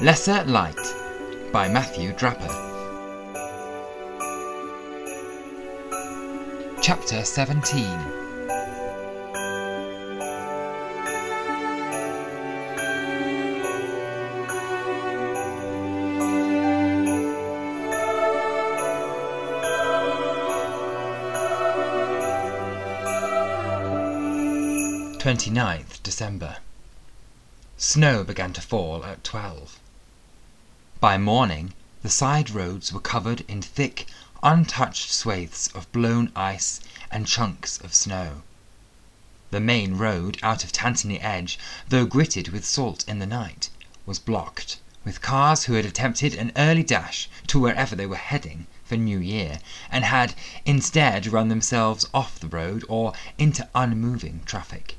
Lesser Light by Matthew Draper. Chapter 17 29th December. Snow began to fall at twelve. By morning the side roads were covered in thick, untouched swathes of blown ice and chunks of snow. The main road out of Tantony Edge, though gritted with salt in the night, was blocked with cars who had attempted an early dash to wherever they were heading for New Year, and had instead run themselves off the road or into unmoving traffic.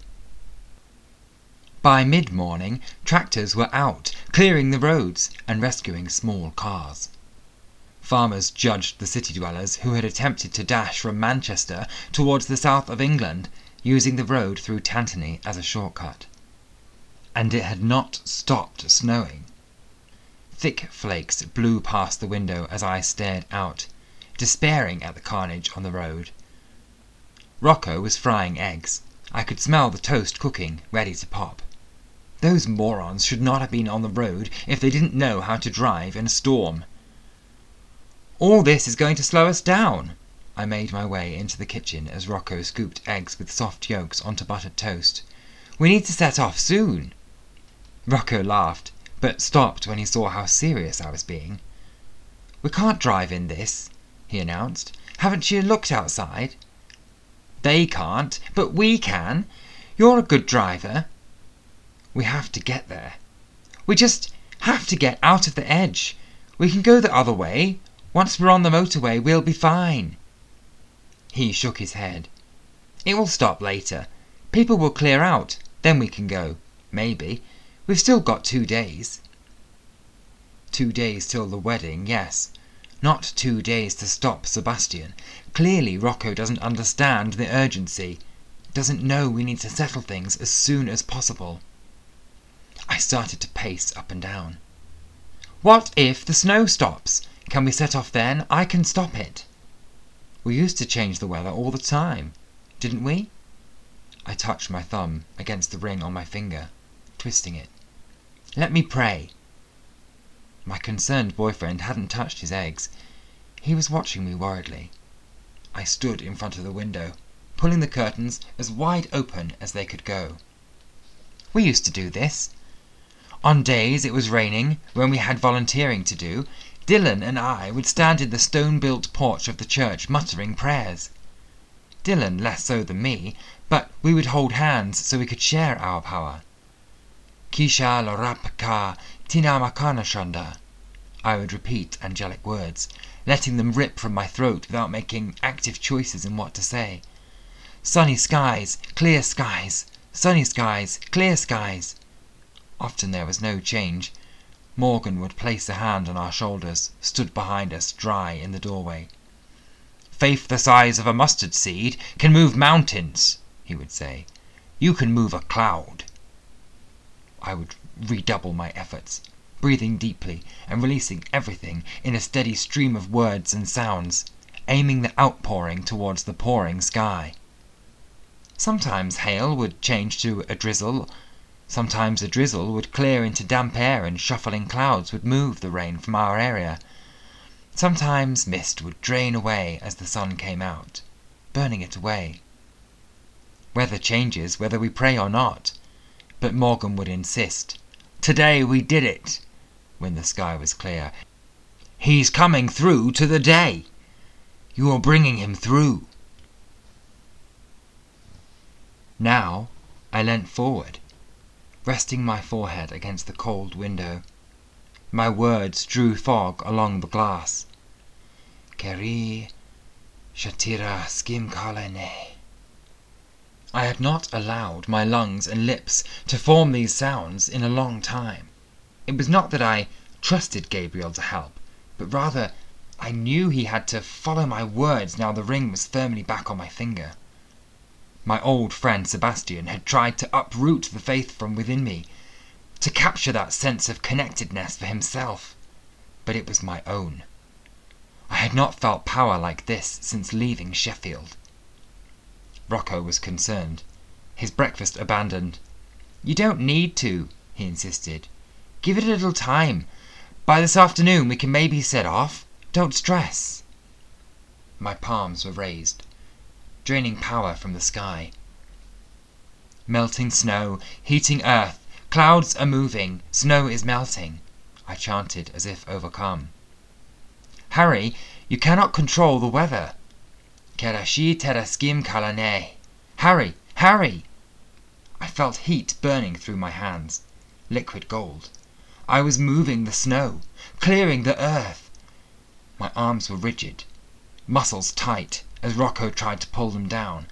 By mid morning, tractors were out, clearing the roads and rescuing small cars. Farmers judged the city dwellers who had attempted to dash from Manchester towards the south of England, using the road through Tantony as a shortcut. And it had not stopped snowing. Thick flakes blew past the window as I stared out, despairing at the carnage on the road. Rocco was frying eggs. I could smell the toast cooking, ready to pop. Those morons should not have been on the road if they didn't know how to drive in a storm. All this is going to slow us down. I made my way into the kitchen as Rocco scooped eggs with soft yolks onto buttered toast. We need to set off soon. Rocco laughed, but stopped when he saw how serious I was being. We can't drive in this, he announced. Haven't you looked outside? They can't, but we can. You're a good driver. We have to get there. We just have to get out of the edge. We can go the other way. Once we're on the motorway, we'll be fine. He shook his head. It will stop later. People will clear out. Then we can go. Maybe. We've still got two days. Two days till the wedding, yes. Not two days to stop Sebastian. Clearly Rocco doesn't understand the urgency. Doesn't know we need to settle things as soon as possible. I started to pace up and down. What if the snow stops? Can we set off then? I can stop it. We used to change the weather all the time, didn't we? I touched my thumb against the ring on my finger, twisting it. Let me pray. My concerned boyfriend hadn't touched his eggs. He was watching me worriedly. I stood in front of the window, pulling the curtains as wide open as they could go. We used to do this. On days it was raining, when we had volunteering to do, Dylan and I would stand in the stone built porch of the church muttering prayers. Dylan less so than me, but we would hold hands so we could share our power. Kisha lorapaka tinamakana I would repeat angelic words, letting them rip from my throat without making active choices in what to say. Sunny skies, clear skies, sunny skies, clear skies. Often there was no change. Morgan would place a hand on our shoulders, stood behind us, dry in the doorway. Faith the size of a mustard seed can move mountains, he would say. You can move a cloud. I would redouble my efforts, breathing deeply and releasing everything in a steady stream of words and sounds, aiming the outpouring towards the pouring sky. Sometimes hail would change to a drizzle Sometimes a drizzle would clear into damp air and shuffling clouds would move the rain from our area. Sometimes mist would drain away as the sun came out, burning it away. Weather changes whether we pray or not, but Morgan would insist, Today we did it, when the sky was clear. He's coming through to the day. You are bringing him through. Now I leant forward resting my forehead against the cold window. My words drew fog along the glass. Keri Shatira Skimkalene. I had not allowed my lungs and lips to form these sounds in a long time. It was not that I trusted Gabriel to help, but rather I knew he had to follow my words now the ring was firmly back on my finger. My old friend Sebastian had tried to uproot the faith from within me. to capture that sense of connectedness for himself. But it was my own. I had not felt power like this since leaving Sheffield. Rocco was concerned, his breakfast abandoned. You don't need to, he insisted. Give it a little time. By this afternoon we can maybe set off. Don't stress. My palms were raised, draining power from the sky. Melting snow, heating earth, clouds are moving, snow is melting, I chanted as if overcome. Harry, you cannot control the weather. Kerashi teraskim kalane. Harry, Harry! I felt heat burning through my hands, liquid gold. I was moving the snow, clearing the earth. My arms were rigid, muscles tight, as Rocco tried to pull them down,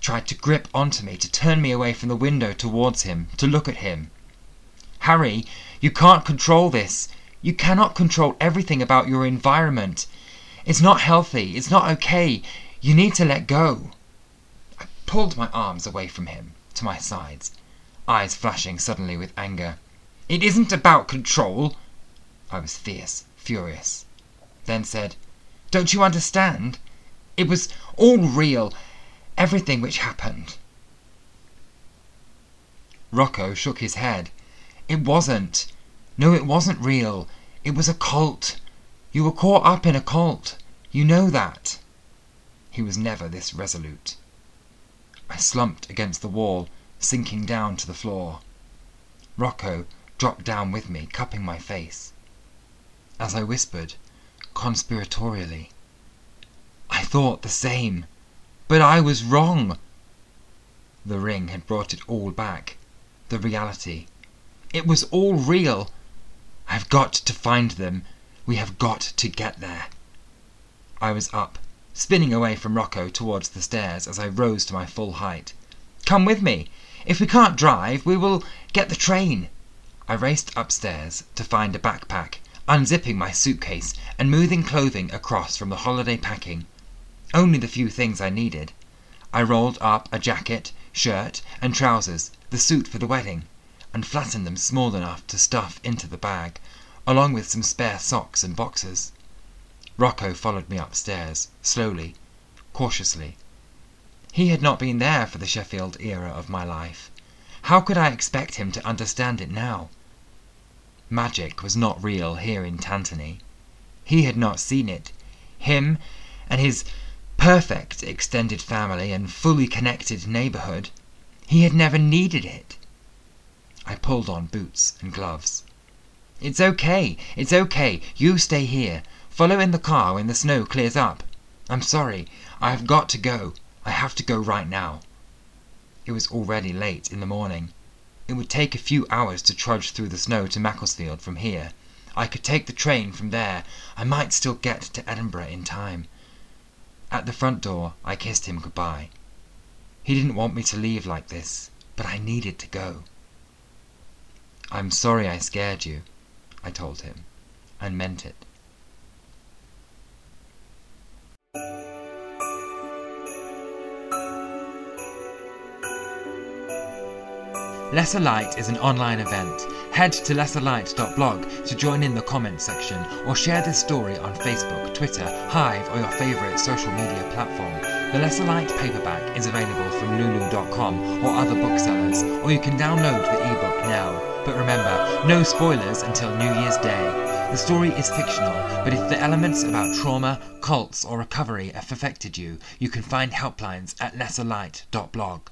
tried to grip onto me, to turn me away from the window towards him, to look at him. Harry, you can't control this. You cannot control everything about your environment. It's not healthy. It's not okay. You need to let go. I pulled my arms away from him, to my sides, eyes flashing suddenly with anger. It isn't about control. I was fierce, furious. Then said, Don't you understand? It was all real, everything which happened. Rocco shook his head. It wasn't. No, it wasn't real. It was a cult. You were caught up in a cult. You know that. He was never this resolute. I slumped against the wall, sinking down to the floor. Rocco dropped down with me, cupping my face. As I whispered, conspiratorially, I thought the same, but I was wrong. The ring had brought it all back, the reality. It was all real. I've got to find them. We have got to get there. I was up, spinning away from Rocco towards the stairs as I rose to my full height. Come with me. If we can't drive, we will get the train. I raced upstairs to find a backpack, unzipping my suitcase and moving clothing across from the holiday packing. Only the few things I needed. I rolled up a jacket, shirt, and trousers, the suit for the wedding, and flattened them small enough to stuff into the bag, along with some spare socks and boxers. Rocco followed me upstairs, slowly, cautiously. He had not been there for the Sheffield era of my life. How could I expect him to understand it now? Magic was not real here in Tantony. He had not seen it. Him and his perfect extended family and fully connected neighborhood. He had never needed it. I pulled on boots and gloves. It's okay, it's okay. You stay here. Follow in the car when the snow clears up. I'm sorry. I have got to go. I have to go right now. It was already late in the morning. It would take a few hours to trudge through the snow to Macclesfield from here. I could take the train from there. I might still get to Edinburgh in time. At the front door, I kissed him goodbye. He didn't want me to leave like this, but I needed to go. I'm sorry I scared you, I told him, and meant it. Lesser Light is an online event. Head to lesserlight.blog to join in the comments section or share this story on Facebook, Twitter, Hive, or your favourite social media platform. The Lesser Light paperback is available from lulu.com or other booksellers, or you can download the ebook now. But remember, no spoilers until New Year's Day. The story is fictional, but if the elements about trauma, cults, or recovery have affected you, you can find helplines at lesserlight.blog.